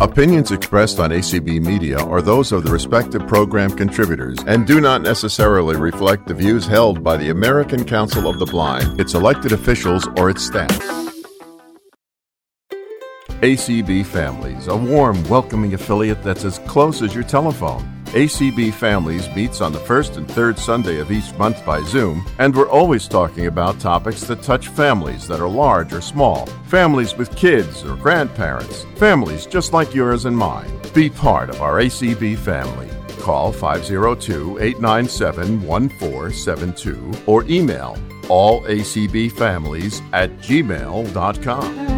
Opinions expressed on ACB Media are those of the respective program contributors and do not necessarily reflect the views held by the American Council of the Blind, its elected officials, or its staff. ACB Families, a warm, welcoming affiliate that's as close as your telephone. ACB Families meets on the first and third Sunday of each month by Zoom, and we're always talking about topics that touch families that are large or small, families with kids or grandparents, families just like yours and mine. Be part of our ACB family. Call 502 897 1472 or email allacbfamilies at gmail.com.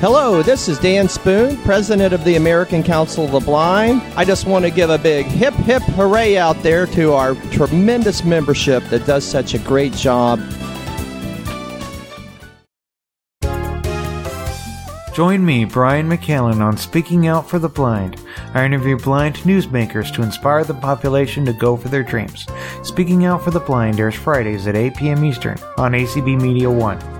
Hello, this is Dan Spoone, President of the American Council of the Blind. I just want to give a big hip hip hooray out there to our tremendous membership that does such a great job. Join me, Brian McCallan, on Speaking Out for the Blind. I interview blind newsmakers to inspire the population to go for their dreams. Speaking Out for the Blind airs Fridays at 8 p.m. Eastern on ACB Media 1.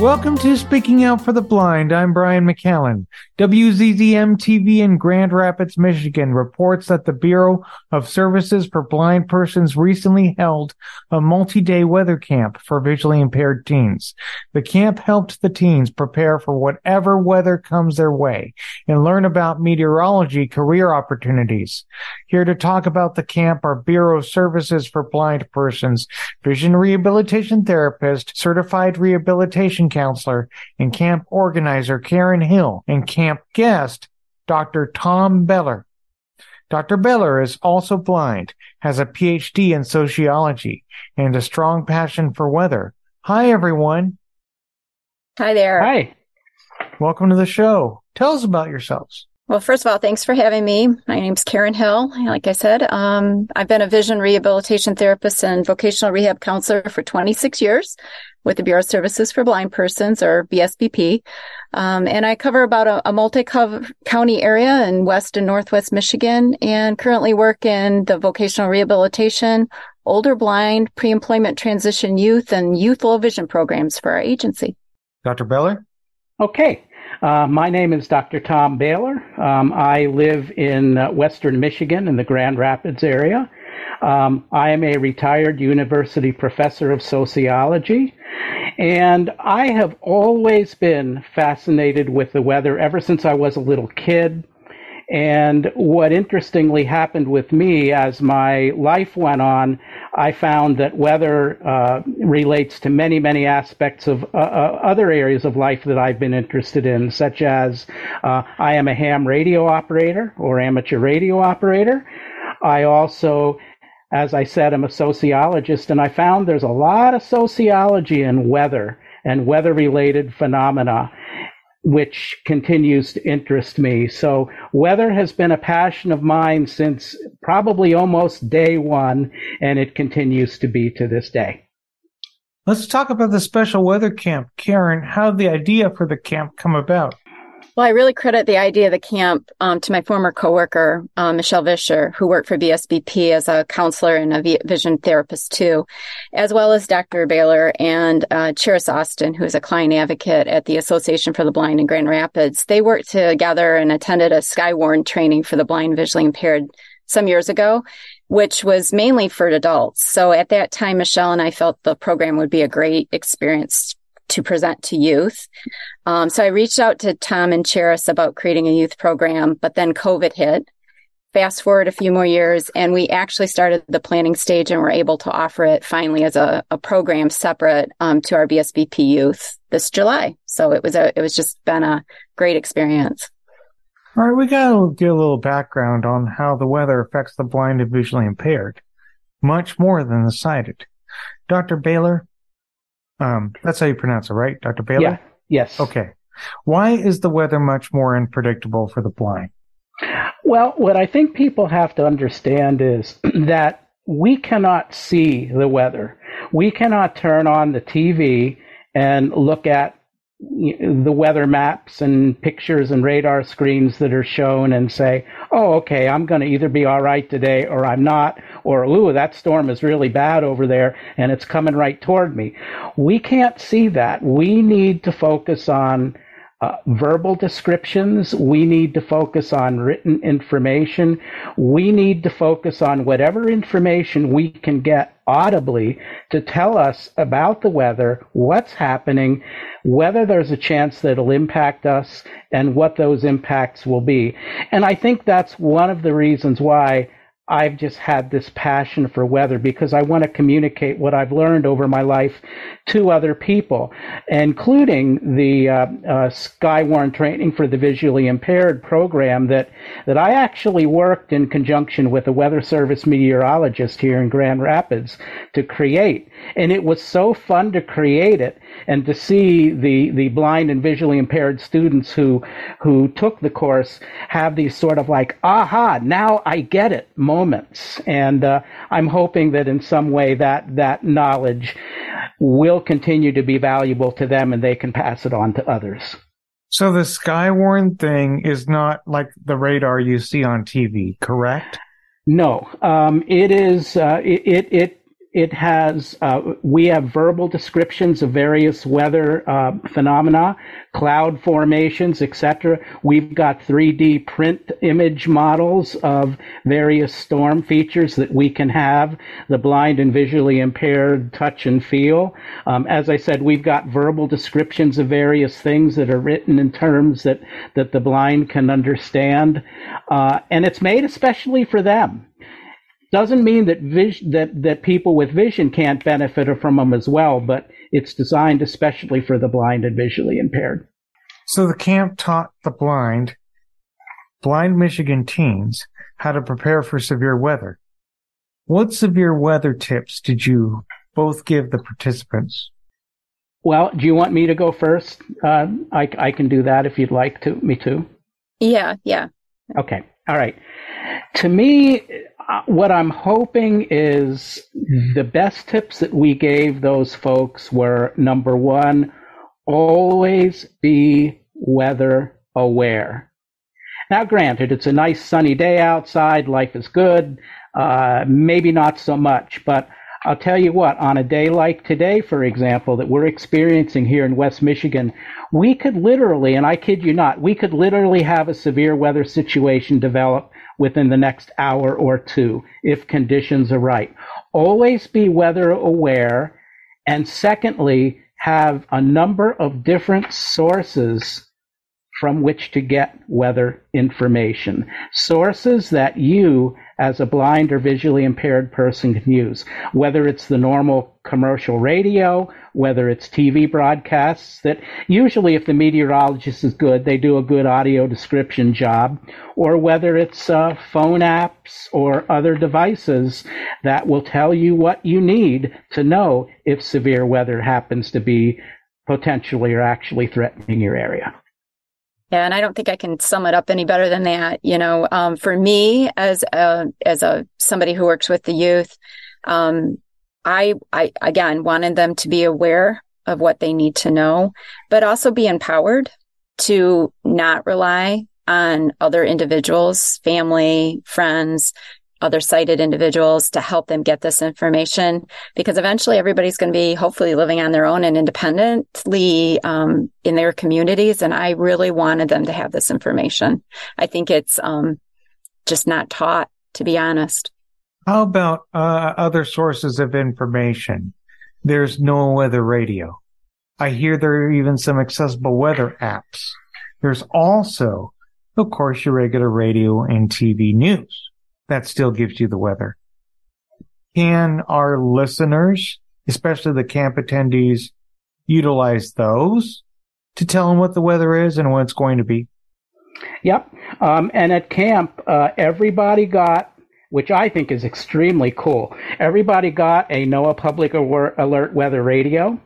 Welcome to Speaking Out for the Blind. I'm Brian McCallan. WZZM TV in Grand Rapids, Michigan reports that the Bureau of Services for Blind Persons recently held a multi-day weather camp for visually impaired teens. The camp helped the teens prepare for whatever weather comes their way and learn about meteorology career opportunities. Here to talk about the camp are Bureau of Services for Blind Persons, vision rehabilitation therapist, certified rehabilitation counselor, and camp organizer Karyn Hill, and camp guest Dr. Tom Behler. Dr. Behler is also blind, has a PhD in sociology, and a strong passion for weather. Hi, everyone. Hi there. Hi. Welcome to the show. Tell us about yourselves. Well, first of all, thanks for having me. My name's Karyn Hill. Like I said, um, I've been a vision rehabilitation therapist and vocational rehab counselor for 26 years with the Bureau of Services for Blind Persons or BSBP. Um, and I cover about a, a multi-county area in West and Northwest Michigan and currently work in the vocational rehabilitation, older blind, pre-employment transition youth and youth low vision programs for our agency. Dr. Behler? Okay. Uh, my name is Dr. Tom Behler. Um, I live in uh, Western Michigan in the Grand Rapids area. Um, I am a retired university professor of sociology, and I have always been fascinated with the weather ever since I was a little kid. And what interestingly happened with me as my life went on, I found that weather uh, relates to many, many aspects of uh, uh, other areas of life that I've been interested in, such as uh, I am a ham radio operator or amateur radio operator. I also as I said, I'm a sociologist, and I found there's a lot of sociology in weather and weather related phenomena which continues to interest me. So weather has been a passion of mine since probably almost day one, and it continues to be to this day. Let's talk about the special weather camp. Karyn, how did the idea for the camp come about? Well, I really credit the idea of the camp um, to my former coworker, um, Michelle Vischer, who worked for BSBP as a counselor and a vision therapist too, as well as Dr. Behler and uh, Cheris Austin, who is a client advocate at the Association for the Blind in Grand Rapids. They worked together and attended a Skywarn training for the blind visually impaired some years ago, which was mainly for adults. So at that time, Michelle and I felt the program would be a great experience to present to youth. Um, so I reached out to Tom and Cheris about creating a youth program, but then COVID hit. Fast forward a few more years, and we actually started the planning stage and were able to offer it finally as a, a program separate um, to our BSBP youth this July. So it was a it was just been a great experience. All right, we got to get a little background on how the weather affects the blind and visually impaired. much more than the sighted. Dr. Behler, um, that's how you pronounce it, right? Dr. Bailey? Yeah. Yes. Okay. Why is the weather much more unpredictable for the blind? Well, what I think people have to understand is that we cannot see the weather. We cannot turn on the TV and look at the weather maps and pictures and radar screens that are shown and say, oh, okay, I'm going to either be all right today or I'm not, or, ooh, that storm is really bad over there and it's coming right toward me. We can't see that. We need to focus on uh, verbal descriptions. We need to focus on written information. We need to focus on whatever information we can get audibly to tell us about the weather, what's happening, whether there's a chance that it'll impact us, and what those impacts will be. And I think that's one of the reasons why I've just had this passion for weather because I want to communicate what I've learned over my life to other people, including the uh, uh, Skywarn Training for the Visually Impaired program that, that I actually worked in conjunction with a Weather Service meteorologist here in Grand Rapids to create. And it was so fun to create it and to see the, the blind and visually impaired students who, who took the course have these sort of like, aha, now I get it moments. And uh, I'm hoping that in some way that, that knowledge will continue to be valuable to them and they can pass it on to others. So the Skywarn thing is not like the radar you see on TV, correct? No, um, it is. Uh, it, it, it it has, uh, we have verbal descriptions of various weather uh, phenomena, cloud formations, etc. We've got 3D print image models of various storm features that we can have the blind and visually impaired touch and feel. Um, as I said, we've got verbal descriptions of various things that are written in terms that, that the blind can understand. Uh, and it's made especially for them. Doesn't mean that vision, that that people with vision can't benefit from them as well, but it's designed especially for the blind and visually impaired. So the camp taught the blind, blind Michigan teens how to prepare for severe weather. What severe weather tips did you both give the participants? Well, do you want me to go first? Uh, I, I can do that if you'd like to. Me too. Yeah, yeah. Okay. All right. To me, uh, what I'm hoping is the best tips that we gave those folks were number one, always be weather aware. Now, granted, it's a nice sunny day outside, life is good, uh, maybe not so much, but I'll tell you what, on a day like today, for example, that we're experiencing here in West Michigan, we could literally, and I kid you not, we could literally have a severe weather situation develop within the next hour or two if conditions are right. Always be weather aware. And secondly, have a number of different sources from which to get weather information. Sources that you as a blind or visually impaired person can use, whether it's the normal commercial radio, whether it's TV broadcasts that usually if the meteorologist is good, they do a good audio description job, or whether it's uh, phone apps or other devices that will tell you what you need to know if severe weather happens to be potentially or actually threatening your area. Yeah, and I don't think I can sum it up any better than that. You know, um, for me as a as a somebody who works with the youth, um, I I again wanted them to be aware of what they need to know, but also be empowered to not rely on other individuals, family, friends, other sighted individuals to help them get this information because eventually everybody's going to be hopefully living on their own and independently um, in their communities. And I really wanted them to have this information. I think it's um, just not taught, to be honest. How about uh, other sources of information? There's no weather radio. I hear there are even some accessible weather apps. There's also, of course, your regular radio and TV news that still gives you the weather. Can our listeners, especially the camp attendees, utilize those to tell them what the weather is and when it's going to be? Yep. Um, and at camp, uh, everybody got which I think is extremely cool. Everybody got a NOAA Public Alert Weather Radio.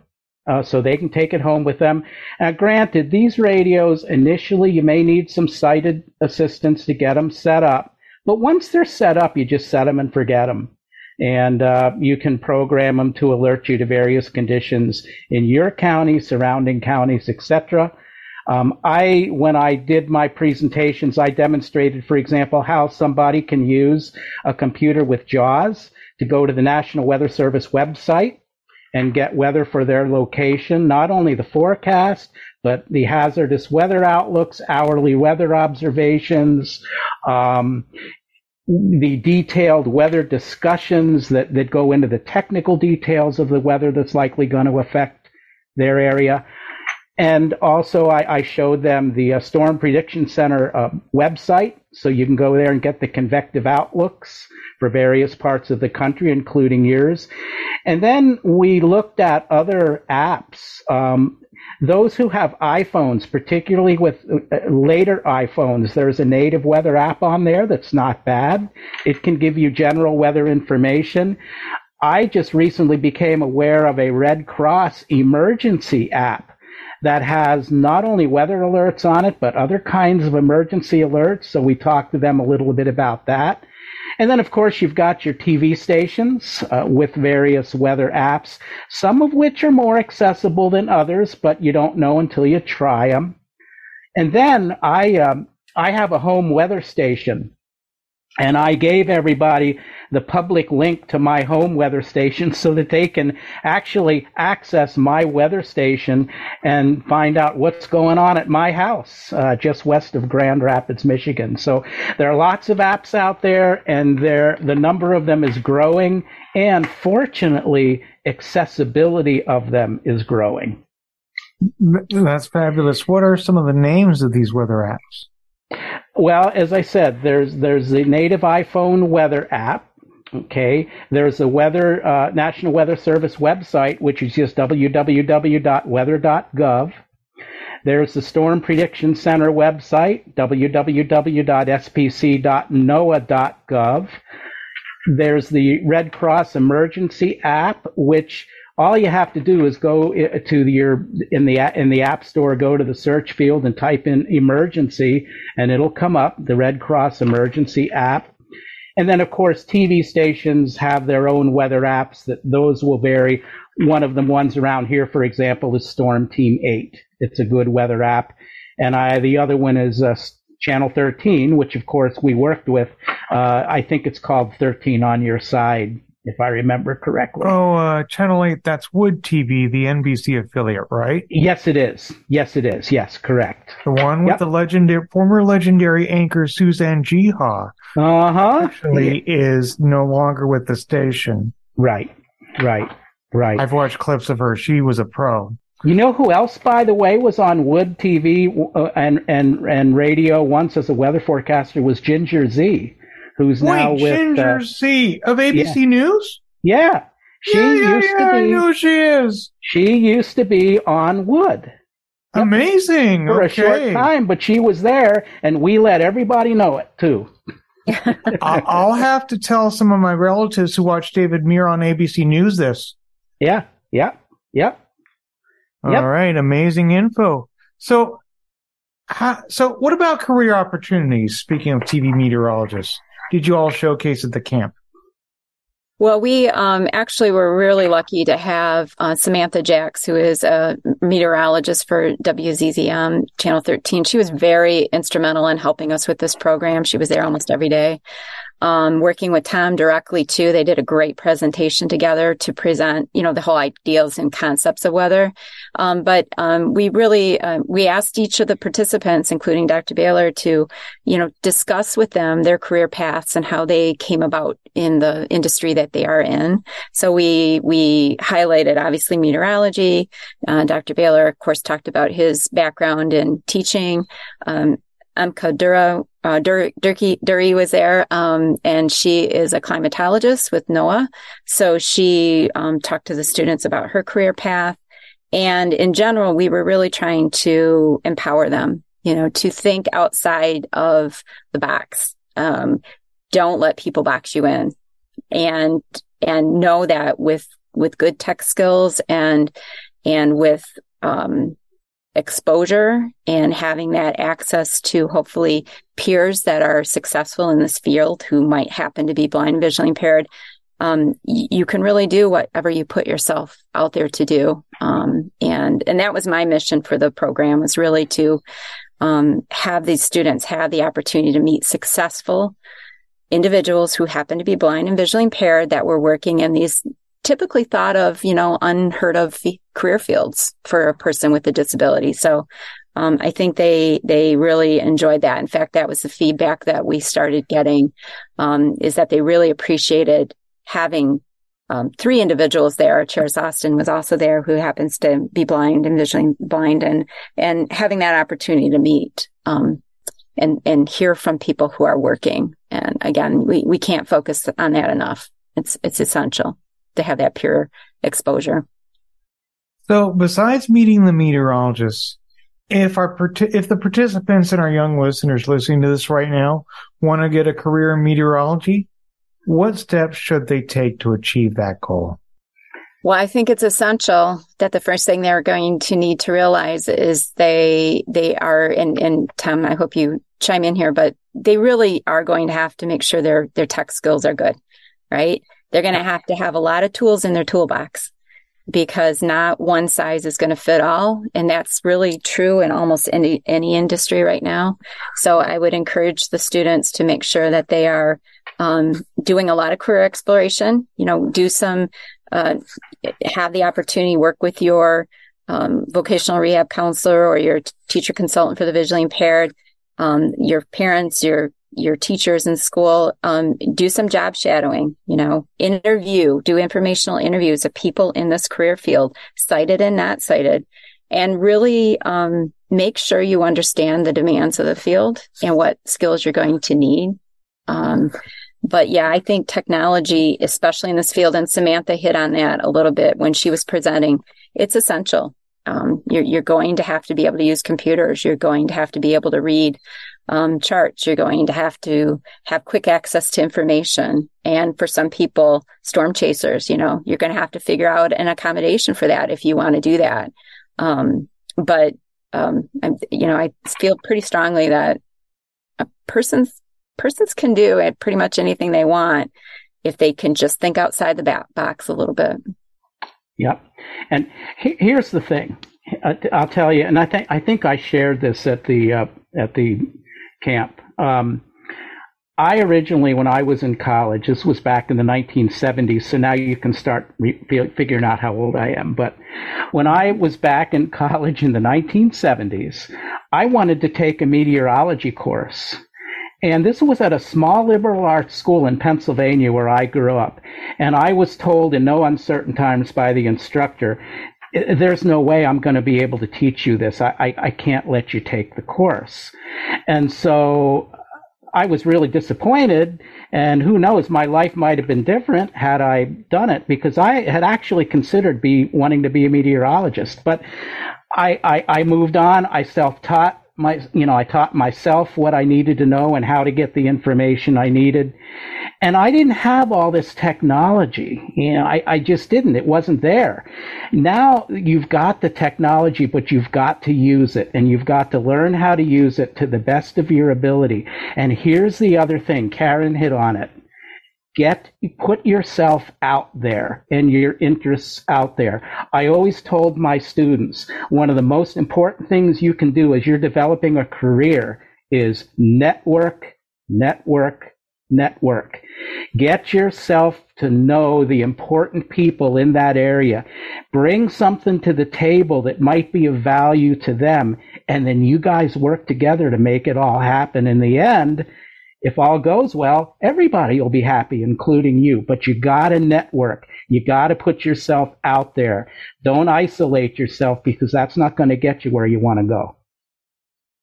Uh, so they can take it home with them. Now, granted, these radios initially you may need some sighted assistance to get them set up, but once they're set up, you just set them and forget them and uh, you can program them to alert you to various conditions in your county, surrounding counties, etc. Um, I, when I did my presentations, I demonstrated, for example, how somebody can use a computer with JAWS to go to the National Weather Service website and get weather for their location, not only the forecast, but the hazardous weather outlooks, hourly weather observations, um, the detailed weather discussions that, that go into the technical details of the weather that's likely going to affect their area. And also, I, I showed them the uh, Storm Prediction Center uh, website, so you can go there and get the convective outlooks for various parts of the country, including yours. And then we looked at other apps. Um, those who have iPhones, particularly with uh, later iPhones, there's a native weather app on there that's not bad. It can give you general weather information. I just recently became aware of a Red Cross emergency app that has not only weather alerts on it, but other kinds of emergency alerts. So we talked to them a little bit about that. And then, of course, you've got your TV stations uh, with various weather apps, some of which are more accessible than others, but you don't know until you try them. And then I, um, I have a home weather station and I gave everybody the public link to my home weather station so that they can actually access my weather station and find out what's going on at my house uh, just west of Grand Rapids, Michigan. So there are lots of apps out there, and the number of them is growing, and fortunately, accessibility of them is growing. That's fabulous. What are some of the names of these weather apps? Well, as I said, there's there's the native iPhone weather app. Okay, there's the weather uh, National Weather Service website, which is just www.weather.gov. There's the Storm Prediction Center website, www.spc.noaa.gov. There's the Red Cross Emergency app, which all you have to do is go to your in the in the app store go to the search field and type in emergency and it'll come up the red cross emergency app. And then of course tv stations have their own weather apps that those will vary. One of the ones around here for example is storm team 8 it's a good weather app. And i the other one is uh, channel 13 which of course we worked with. Uh, i think it's called 13 on your side if I remember correctly. Oh, uh, Channel 8, that's Wood TV, the NBC affiliate, right? Yes, it is. Yes, it is. Yes, correct. The one with yep. the legendary, former legendary anchor Suzanne Geha. Uh huh. Actually, yeah. is no longer with the station. Right, right, right. I've watched clips of her. She was a pro. You know who else, by the way, was on Wood TV uh, and and and radio once as a weather forecaster was Ginger Zee who's Wait, now with Ginger uh, Zee of ABC yeah. News. Yeah, she yeah, yeah, used yeah, to be. I know she is. She used to be on Wood. Yep. Amazing. For okay. a short time, but she was there, and we let everybody know it too. I'll have to tell some of my relatives who watch David Muir on ABC News this. Yeah, yeah, yeah. All yep. right, amazing info. So, how, so what about career opportunities? Speaking of TV meteorologists, did you all showcase at the camp? Well, we um, actually were really lucky to have uh, Samantha Jacks, who is a meteorologist for WZZM Channel 13. She was very instrumental in helping us with this program. She was there almost every day um, working with Tom directly too. They did a great presentation together to present, you know, the whole ideas and concepts of weather. Um, but um, we really uh, we asked each of the participants, including Dr. Behler, to you know discuss with them their career paths and how they came about in the industry that they are in. So we we highlighted obviously meteorology. Uh, Dr. Behler, of course, talked about his background in teaching. Um, Amka Dura, uh, Dur- Durkee, Dury was there, um, and she is a climatologist with NOAA. So she um, talked to the students about her career path. And in general, we were really trying to empower them, you know, to think outside of the box. Um, don't let people box you in and and know that with with good tech skills and and with um, exposure and having that access to hopefully peers that are successful in this field who might happen to be blind and visually impaired um, you can really do whatever you put yourself out there to do. Um, and and that was my mission for the program was really to um, have these students have the opportunity to meet successful individuals who happen to be blind and visually impaired that were working in these typically thought of, you know, unheard of career fields for a person with a disability. So um, I think they they really enjoyed that. In fact, that was the feedback that we started getting um, is that they really appreciated having um, three individuals there. Chair Austin was also there, who happens to be blind and visually blind, and and having that opportunity to meet um, and and hear from people who are working. And again, we we can't focus on that enough. It's it's essential to have that pure exposure. So, besides meeting the meteorologists, if our if the participants and our young listeners listening to this right now want to get a career in meteorology, what steps should they take to achieve that goal? Well, I think it's essential that the first thing they're going to need to realize is they they are and and Tom, I hope you chime in here, but they really are going to have to make sure their their tech skills are good, right? They're going to have to have a lot of tools in their toolbox because not one size is going to fit all. And that's really true in almost any, any industry right now. So I would encourage the students to make sure that they are um, doing a lot of career exploration, you know, do some, uh, have the opportunity work with your um, vocational rehab counselor or your t- teacher consultant for the visually impaired, um, your parents, your your teachers in school, um, do some job shadowing, you know, interview, do informational interviews of people in this career field, sighted and not sighted, and really um, make sure you understand the demands of the field and what skills you're going to need. Um, but yeah, I think technology, especially in this field, and Samantha hit on that a little bit when she was presenting, it's essential. Um, you're, you're going to have to be able to use computers. You're going to have to be able to read um, charts. You're going to have to have quick access to information. And for some people, storm chasers, you know, you're going to have to figure out an accommodation for that if you want to do that. Um, but, um, I'm, you know, I feel pretty strongly that a person's persons can do it pretty much anything they want if they can just think outside the box a little bit. Yep. And he, here's the thing. I'll tell you, and I think I think I shared this at the uh, at the camp. Um, I originally, when I was in college, this was back in the 1970s, so now you can start re- figuring out how old I am. But when I was back in college in the 1970s, I wanted to take a meteorology course. And this was at a small liberal arts school in Pennsylvania where I grew up. And I was told in no uncertain terms by the instructor, there's no way I'm going to be able to teach you this. I, I, I, can't let you take the course. And so I was really disappointed. And who knows, my life might have been different had I done it because I had actually considered be wanting to be a meteorologist. But I, I, I moved on. I self taught my, you know, I taught myself what I needed to know and how to get the information I needed. And I didn't have all this technology. You know, I, I just didn't. It wasn't there. Now you've got the technology, but you've got to use it and you've got to learn how to use it to the best of your ability. And here's the other thing. Karyn hit on it get put yourself out there and your interests out there. I always told my students one of the most important things you can do as you're developing a career is network network network. Get yourself to know the important people in that area. Bring something to the table that might be of value to them and then you guys work together to make it all happen. In the end if all goes well, everybody will be happy, including you. But you got to network. You got to put yourself out there. Don't isolate yourself because that's not going to get you where you want to go.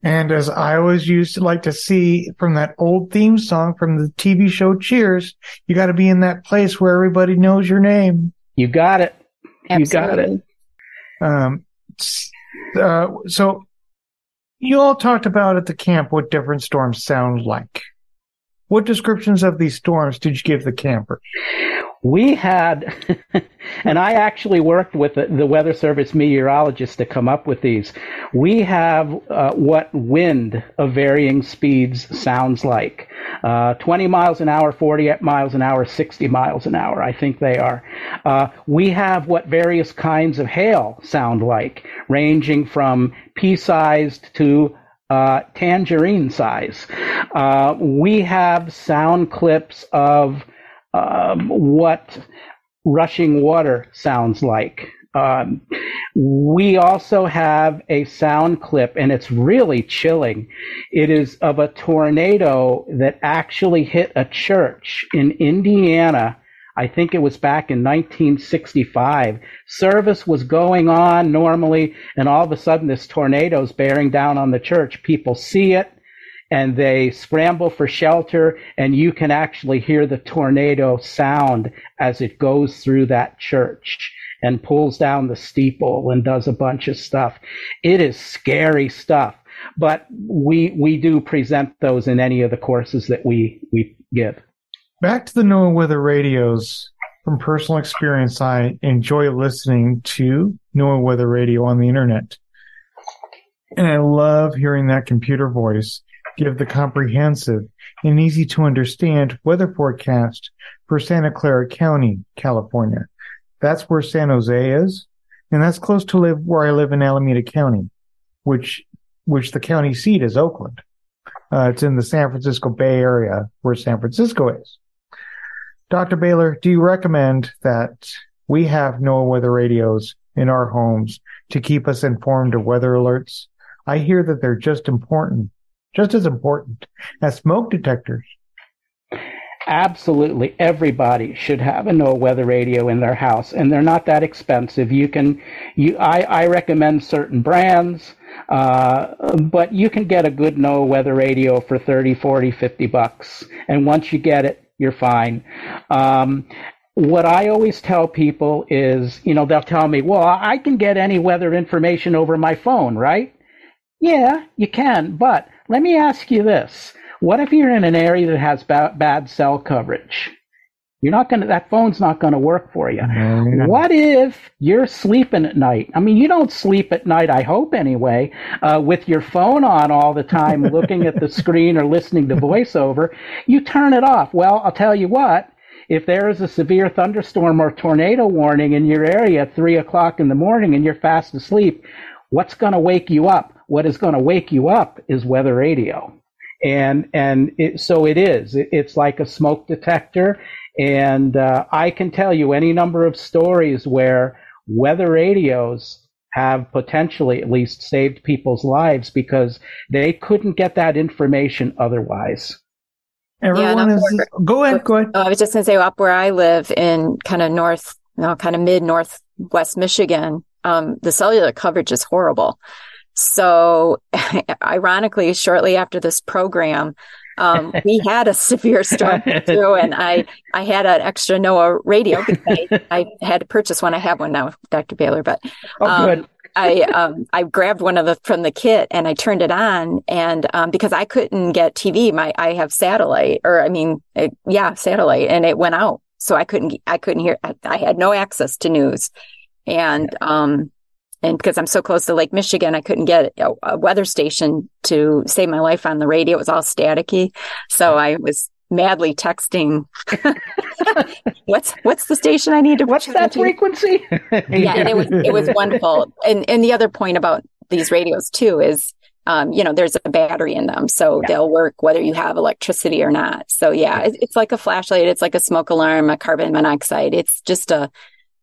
And as I always used to like to see from that old theme song from the TV show Cheers, you got to be in that place where everybody knows your name. You got it. Absolutely. You got it. Um, uh, so you all talked about at the camp what different storms sound like. What descriptions of these storms did you give the campers? We had, and I actually worked with the, the, Weather Service meteorologist to come up with these. We have uh, what wind of varying speeds sounds like uh, 20 miles an hour, 40 miles an hour, 60 miles an hour, I think they are. Uh, we have what various kinds of hail sound like, ranging from pea sized to uh, tangerine size. Uh, we have sound clips of um, what rushing water sounds like. Um, we also have a sound clip, and it's really chilling. It is of a tornado that actually hit a church in Indiana. I think it was back in 1965. Service was going on normally, and all of a sudden, this tornado is bearing down on the church. People see it and they scramble for shelter and you can actually hear the tornado sound as it goes through that church and pulls down the steeple and does a bunch of stuff. It is scary stuff, but we we do present those in any of the courses that we we give. Back to the NOAA weather radios. From personal experience, I enjoy listening to NOAA weather radio on the internet. And I love hearing that computer voice give the comprehensive and easy to understand weather forecast for Santa Clara County, California. That's where San Jose is, and that's close to live where I live in Alameda County, which which the county seat is Oakland. Uh, it's in the San Francisco Bay Area where San Francisco is. Dr. Behler, do you recommend that we have NOAA weather radios in our homes to keep us informed of weather alerts? I hear that they're just important just as important as smoke detectors. Absolutely, everybody should have a NOAA weather radio in their house, and they're not that expensive. You can, you, I, I recommend certain brands, uh, but you can get a good NOAA weather radio for 30, 40, 50 bucks, and once you get it, you're fine. Um, what I always tell people is, you know, they'll tell me, well, I can get any weather information over my phone, right? Yeah, you can, but let me ask you this. What if you're in an area that has ba- bad cell coverage? You're not going to, that phone's not going to work for you. No, what if you're sleeping at night? I mean, you don't sleep at night, I hope anyway, uh, with your phone on all the time, looking at the screen or listening to voiceover. You turn it off. Well, I'll tell you what, if there is a severe thunderstorm or tornado warning in your area at three o'clock in the morning and you're fast asleep, what's going to wake you up? What is going to wake you up is weather radio. And, and it, so it is. It, it's like a smoke detector. And uh, I can tell you any number of stories where weather radios have potentially at least saved people's lives because they couldn't get that information otherwise. Everyone yeah, is. Go ahead. Go ahead. Oh, I was just going to say, up where I live in kind of north, you know, kind of mid northwest Michigan, um, the cellular coverage is horrible. So, ironically, shortly after this program, um, we had a severe storm too, and I I had an extra NOAA radio because I, I, had to purchase one. I have one now, Dr. Behler, but oh, um, I um, I grabbed one of the from the kit and I turned it on, and um, because I couldn't get TV, my I have satellite, or I mean, it, yeah, satellite, and it went out, so I couldn't I couldn't hear. I, I had no access to news, and um and because I'm so close to Lake Michigan, I couldn't get a, a, weather station to save my life on the radio. It was all staticky. So I was madly texting. what's, what's the station I need to What's that to? frequency? yeah. And it was, it was wonderful. And, and the other point about these radios too is, um, you know, there's a battery in them, so yeah. they'll work whether you have electricity or not. So yeah, it's, it's like a flashlight. It's like a smoke alarm, a carbon monoxide. It's just a,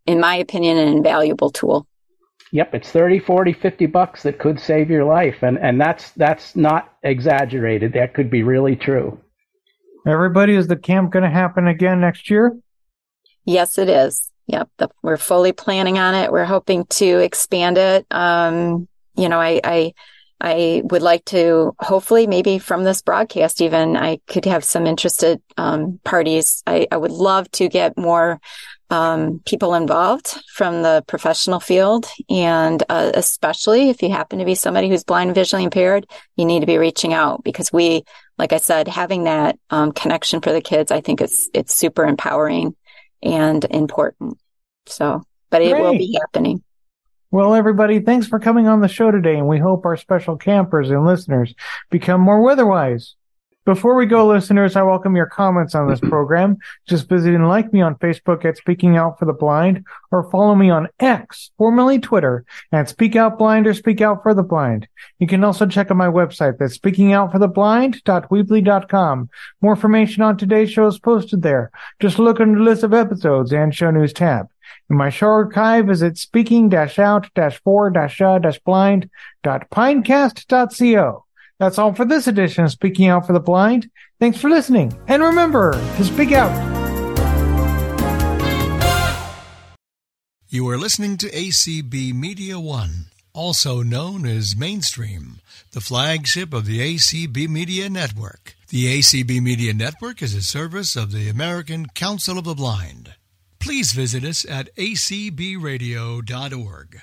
in my opinion, an invaluable tool. Yep, it's 30, 40, 50 bucks that could save your life and and that's that's not exaggerated. That could be really true. Everybody, is the camp going to happen again next year? Yes, it is. Yep, the, we're fully planning on it. We're hoping to expand it. Um, you know, I, I I would like to hopefully maybe from this broadcast even I could have some interested um, parties. I, I, would love to get more um, people involved from the professional field. And uh, especially if you happen to be somebody who's blind and visually impaired, you need to be reaching out because we, like I said, having that um, connection for the kids, I think it's it's super empowering and important. So, but it Great. will be happening. Well, everybody, thanks for coming on the show today, and we hope our special campers and listeners become more weatherwise. Before we go, listeners, I welcome your comments on this program. Just visit and like me on Facebook at Speaking Out for the Blind or follow me on X, formerly Twitter, at Speak Out Blind or Speak Out for the Blind. You can also check out my website, that's speakingoutfortheblind.weebly.com. More information on today's show is posted there. Just look under the list of episodes and show news tab. And my show archive is at speaking-out-for-blind.pinecast.co. That's all for this edition of Speaking Out for the Blind. Thanks for listening. And remember to speak out. You are listening to ACB Media One, also known as Mainstream, the flagship of the ACB Media Network. The ACB Media Network is a service of the American Council of the Blind. Please visit us at acbradio.org.